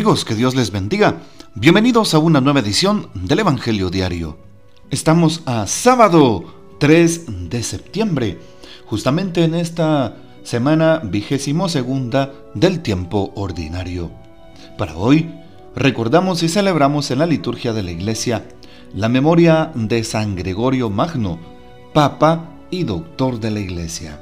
Amigos, que Dios les bendiga. Bienvenidos a una nueva edición del Evangelio Diario. Estamos a sábado 3 de septiembre, justamente en esta semana vigésimo segunda del tiempo ordinario. Para hoy, recordamos y celebramos en la liturgia de la Iglesia la memoria de San Gregorio Magno, Papa y Doctor de la Iglesia.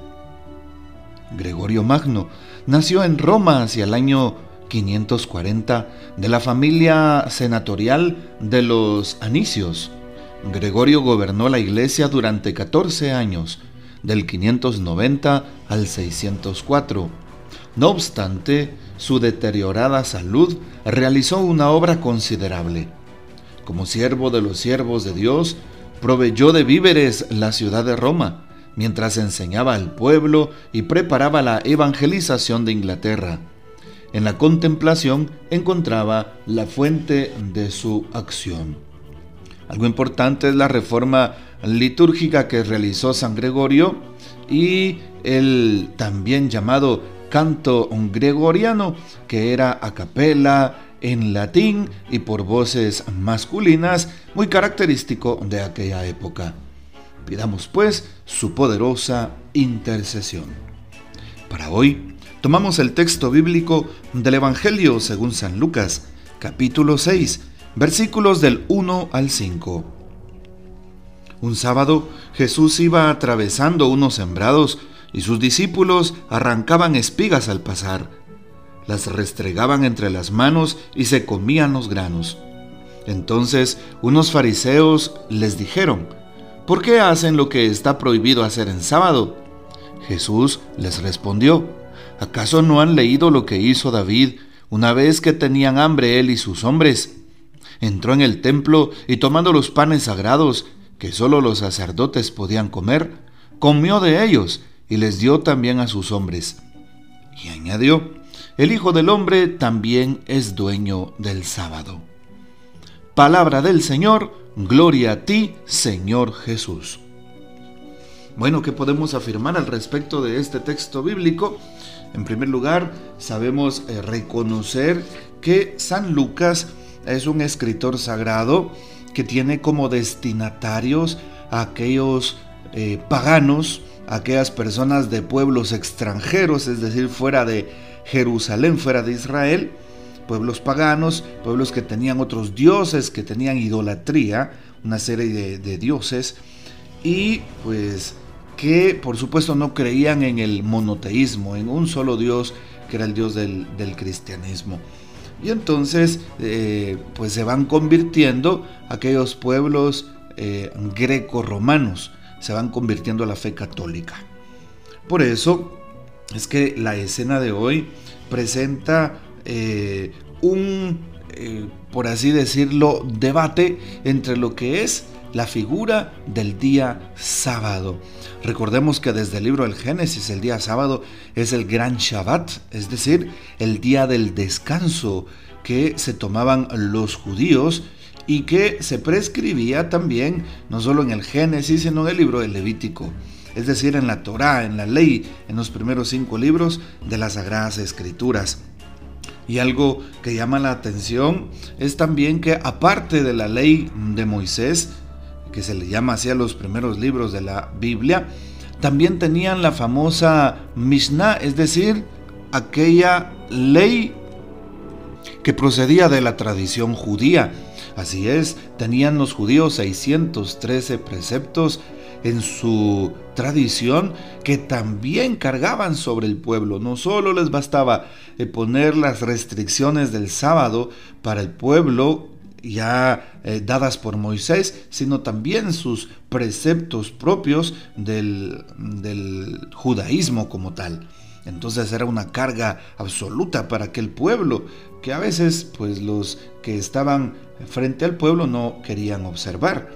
Gregorio Magno nació en Roma hacia el año 540 de la familia senatorial de los Anicios. Gregorio gobernó la iglesia durante 14 años, del 590 al 604. No obstante, su deteriorada salud realizó una obra considerable. Como siervo de los siervos de Dios, proveyó de víveres la ciudad de Roma, mientras enseñaba al pueblo y preparaba la evangelización de Inglaterra. En la contemplación encontraba la fuente de su acción. Algo importante es la reforma litúrgica que realizó San Gregorio y el también llamado canto gregoriano, que era a capela, en latín y por voces masculinas, muy característico de aquella época. Pidamos pues su poderosa intercesión. Para hoy tomamos el texto bíblico del Evangelio según San Lucas, capítulo 6, versículos del 1 al 5. Un sábado Jesús iba atravesando unos sembrados y sus discípulos arrancaban espigas al pasar. Las restregaban entre las manos y se comían los granos. Entonces unos fariseos les dijeron, ¿por qué hacen lo que está prohibido hacer en sábado? Jesús les respondió, ¿Acaso no han leído lo que hizo David una vez que tenían hambre él y sus hombres? Entró en el templo y tomando los panes sagrados, que sólo los sacerdotes podían comer, comió de ellos y les dio también a sus hombres. Y añadió, el Hijo del Hombre también es dueño del sábado. Palabra del Señor, gloria a ti, Señor Jesús. Bueno, ¿qué podemos afirmar al respecto de este texto bíblico? En primer lugar, sabemos eh, reconocer que San Lucas es un escritor sagrado que tiene como destinatarios a aquellos eh, paganos, aquellas personas de pueblos extranjeros, es decir, fuera de Jerusalén, fuera de Israel, pueblos paganos, pueblos que tenían otros dioses, que tenían idolatría, una serie de dioses, y pues que por supuesto no creían en el monoteísmo, en un solo Dios que era el Dios del, cristianismo. Y entonces eh, pues se van convirtiendo aquellos pueblos eh, greco-romanos, se van convirtiendo a la fe católica. Por eso es que la escena de hoy presenta eh, un, por así decirlo, debate entre lo que es la figura del día sábado. Recordemos que desde el libro del Génesis el día sábado es el gran Shabbat, es decir, el día del descanso que se tomaban los judíos y que se prescribía también no solo en el Génesis, sino en el libro del Levítico, es decir, en la Torá, en la ley, en los primeros cinco libros de las Sagradas Escrituras. Y algo que llama la atención es también que aparte de la ley de Moisés, que se le llama así a los primeros libros de la Biblia, también tenían la famosa Mishnah, es decir, aquella ley que procedía de la tradición judía. Así es, tenían los judíos 613 preceptos en su tradición que también cargaban sobre el pueblo. No solo les bastaba eh, poner las restricciones del sábado para el pueblo ya eh, dadas por Moisés, sino también sus preceptos propios del, del judaísmo como tal. Entonces era una carga absoluta para aquel pueblo que a veces pues los que estaban frente al pueblo no querían observar.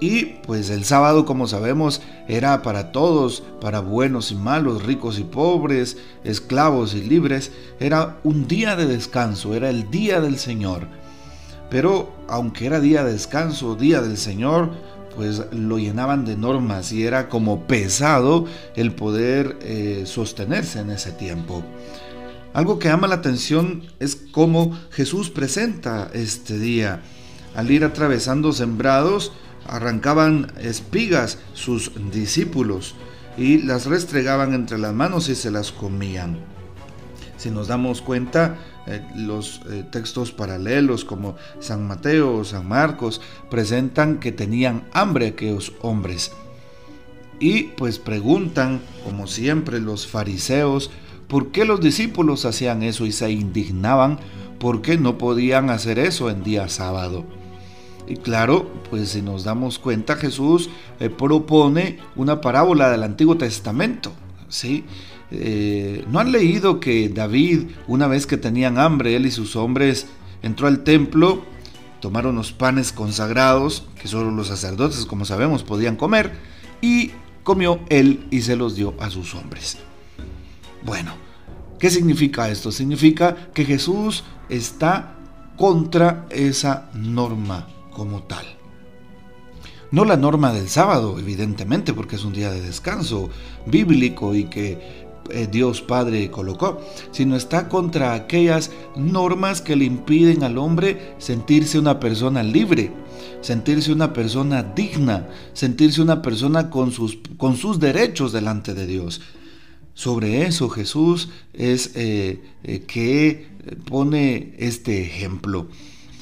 Y pues el sábado, como sabemos, era para todos, para buenos y malos, ricos y pobres, esclavos y libres, era un día de descanso, era el día del Señor. Pero aunque era día de descanso, día del Señor, pues lo llenaban de normas y era como pesado el poder eh, sostenerse en ese tiempo. Algo que llama la atención es cómo Jesús presenta este día. Al ir atravesando sembrados, arrancaban espigas sus discípulos y las restregaban entre las manos y se las comían. Si nos damos cuenta, eh, los eh, textos paralelos como San Mateo o San Marcos presentan que tenían hambre aquellos hombres. Y pues preguntan, como siempre, los fariseos, ¿por qué los discípulos hacían eso y se indignaban? ¿Por qué no podían hacer eso en día sábado? Y claro, pues si nos damos cuenta, Jesús eh, propone una parábola del Antiguo Testamento. ¿sí? Eh, ¿No han leído que David, una vez que tenían hambre, él y sus hombres, entró al templo, tomaron los panes consagrados, que solo los sacerdotes, como sabemos, podían comer, y comió él y se los dio a sus hombres? Bueno, ¿qué significa esto? Significa que Jesús está contra esa norma como tal. No la norma del sábado, evidentemente, porque es un día de descanso bíblico y que eh, Dios Padre colocó, sino está contra aquellas normas que le impiden al hombre sentirse una persona libre, sentirse una persona digna, sentirse una persona con sus, con sus derechos delante de Dios. Sobre eso Jesús es eh, eh, que pone este ejemplo.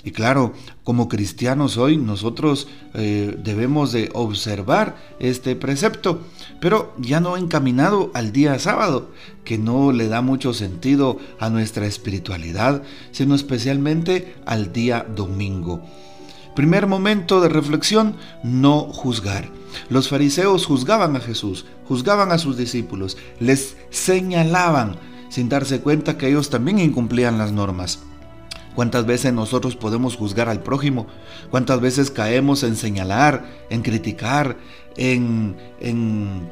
Y claro, como cristianos hoy nosotros eh, debemos de observar este precepto, pero ya no encaminado al día sábado, que no le da mucho sentido a nuestra espiritualidad, sino especialmente al día domingo. Primer momento de reflexión, no juzgar. Los fariseos juzgaban a Jesús, juzgaban a sus discípulos, les señalaban sin darse cuenta que ellos también incumplían las normas. ¿Cuántas veces nosotros podemos juzgar al prójimo? ¿Cuántas veces caemos en señalar, en criticar, en,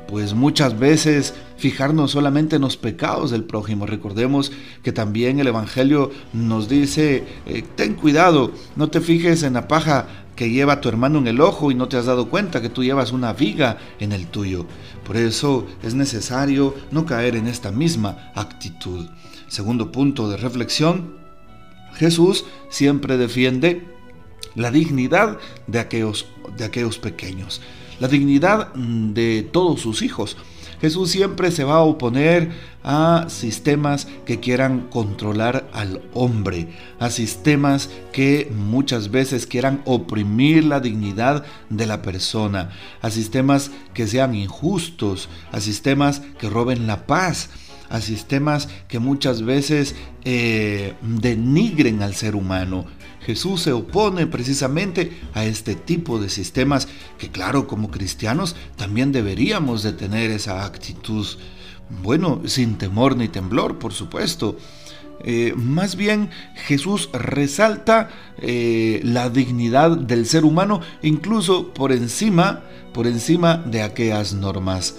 pues muchas veces fijarnos solamente en los pecados del prójimo? Recordemos que también el Evangelio nos dice, eh, ten cuidado, no te fijes en la paja que lleva tu hermano en el ojo y no te has dado cuenta que tú llevas una viga en el tuyo. Por eso es necesario no caer en esta misma actitud. Segundo punto de reflexión, Jesús siempre defiende la dignidad de aquellos, de aquellos pequeños, la dignidad de todos sus hijos. Jesús siempre se va a oponer a sistemas que quieran controlar al hombre, a sistemas que muchas veces quieran oprimir la dignidad de la persona, a sistemas que sean injustos, a sistemas que roben la paz, a sistemas que muchas veces eh, denigren al ser humano. Jesús se opone precisamente a este tipo de sistemas que claro, como cristianos también deberíamos de tener esa actitud, bueno, sin temor ni temblor, por supuesto. Eh, más bien Jesús resalta eh, la dignidad del ser humano incluso por encima, por encima de aquellas normas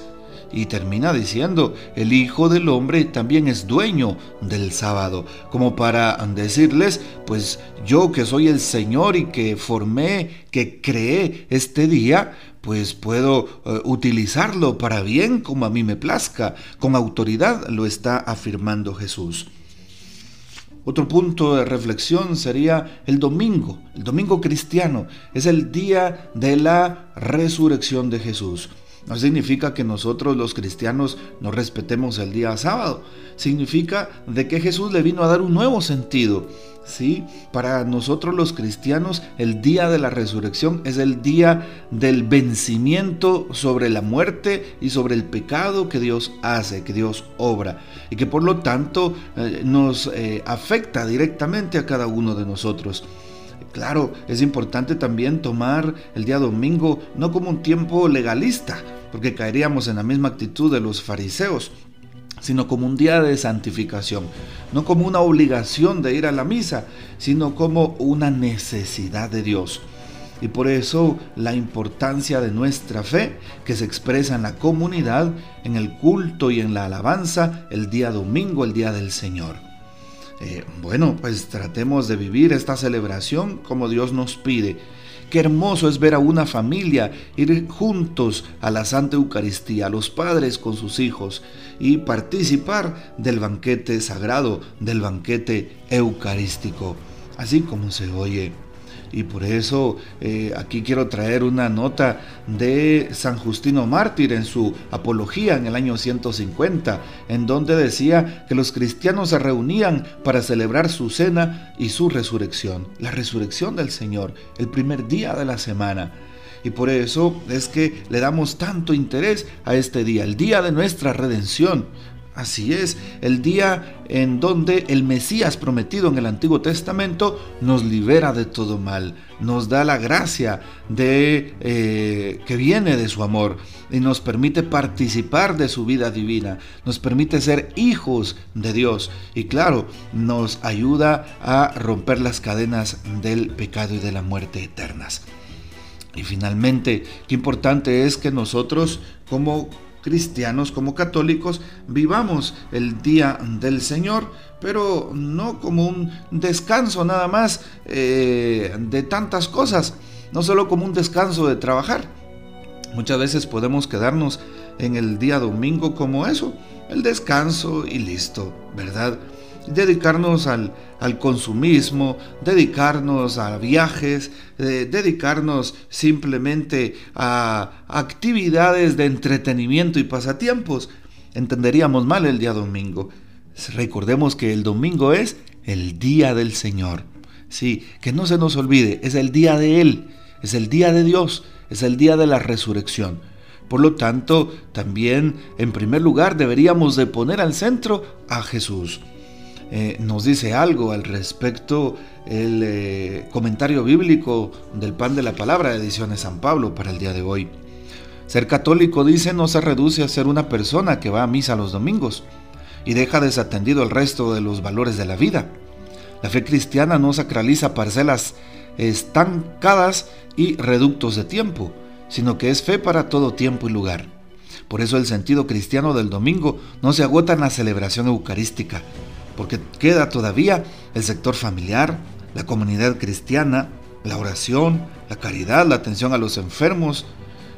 y termina diciendo, el Hijo del Hombre también es dueño del sábado, como para decirles, pues yo que soy el Señor y que formé, que creé este día, pues puedo eh, utilizarlo para bien como a mí me plazca. Con autoridad lo está afirmando Jesús. Otro punto de reflexión sería el domingo. El domingo cristiano es el día de la resurrección de Jesús. No significa que nosotros los cristianos no respetemos el día sábado. Significa de que Jesús le vino a dar un nuevo sentido. ¿sí? Para nosotros los cristianos el día de la resurrección es el día del vencimiento sobre la muerte y sobre el pecado que Dios hace, que Dios obra. Y que por lo tanto eh, nos eh, afecta directamente a cada uno de nosotros. Claro, es importante también tomar el día domingo no como un tiempo legalista, porque caeríamos en la misma actitud de los fariseos, sino como un día de santificación, no como una obligación de ir a la misa, sino como una necesidad de Dios. Y por eso la importancia de nuestra fe, que se expresa en la comunidad, en el culto y en la alabanza, el día domingo, el día del Señor. Eh, bueno, pues tratemos de vivir esta celebración como Dios nos pide Qué hermoso es ver a una familia ir juntos a la Santa Eucaristía, los padres con sus hijos, y participar del banquete sagrado, del banquete eucarístico, así como se oye. Y por eso eh, aquí quiero traer una nota de San Justino Mártir en su Apología en el año 150, en donde decía que los cristianos se reunían para celebrar su cena y su resurrección, la resurrección del Señor, el primer día de la semana. Y por eso es que le damos tanto interés a este día, el día de nuestra redención, Así es, el día en donde el Mesías prometido en el Antiguo Testamento nos libera de todo mal, nos da la gracia de eh, que viene de su amor y nos permite participar de su vida divina, nos permite ser hijos de Dios y claro, nos ayuda a romper las cadenas del pecado y de la muerte eternas. Y finalmente, qué importante es que nosotros como cristianos, como católicos, vivamos el día del Señor, pero no como un descanso nada más eh, de tantas cosas, no solo como un descanso de trabajar. Muchas veces podemos quedarnos en el día domingo como eso, el descanso y listo, ¿verdad? Dedicarnos al, consumismo, dedicarnos a viajes, eh, dedicarnos simplemente a actividades de entretenimiento y pasatiempos. Entenderíamos mal el día domingo. Recordemos que el domingo es el día del Señor. Sí, que no se nos olvide, es el día de Él, es el día de Dios, es el día de la resurrección. Por lo tanto, también en primer lugar deberíamos de poner al centro a Jesús. Eh, nos dice algo al respecto el eh, comentario bíblico del pan de la palabra de ediciones San Pablo para el día de hoy. Ser católico, dice, no se reduce a ser una persona que va a misa los domingos y deja desatendido el resto de los valores de la vida. La fe cristiana no sacraliza parcelas estancadas y reductos de tiempo, sino que es fe para todo tiempo y lugar. Por eso el sentido cristiano del domingo no se agota en la celebración eucarística, porque queda todavía el sector familiar, la comunidad cristiana, la oración, la caridad, la atención a los enfermos,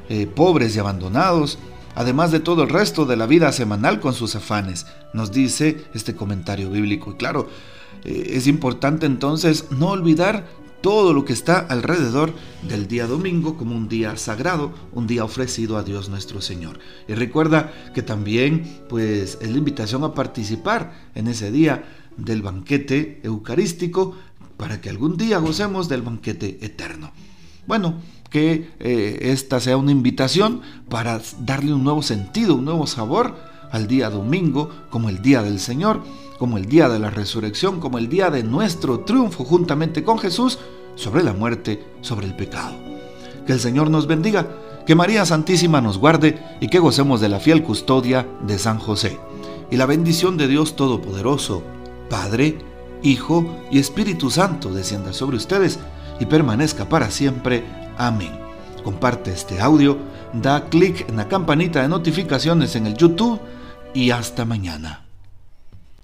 eh, pobres y abandonados, además de todo el resto de la vida semanal con sus afanes, nos dice este comentario bíblico. Y claro, eh, es importante entonces no olvidar todo lo que está alrededor del día domingo como un día sagrado, un día ofrecido a Dios nuestro Señor. Y recuerda que también pues es la invitación a participar en ese día del banquete eucarístico para que algún día gocemos del banquete eterno. Bueno, que eh, esta sea una invitación para darle un nuevo sentido, un nuevo sabor al día domingo como el día del Señor como el día de la resurrección, como el día de nuestro triunfo juntamente con Jesús sobre la muerte, sobre el pecado. Que el Señor nos bendiga, que María Santísima nos guarde y que gocemos de la fiel custodia de San José. Y la bendición de Dios Todopoderoso, Padre, Hijo y Espíritu Santo descienda sobre ustedes y permanezca para siempre. Amén. Comparte este audio, da clic en la campanita de notificaciones en el YouTube y hasta mañana.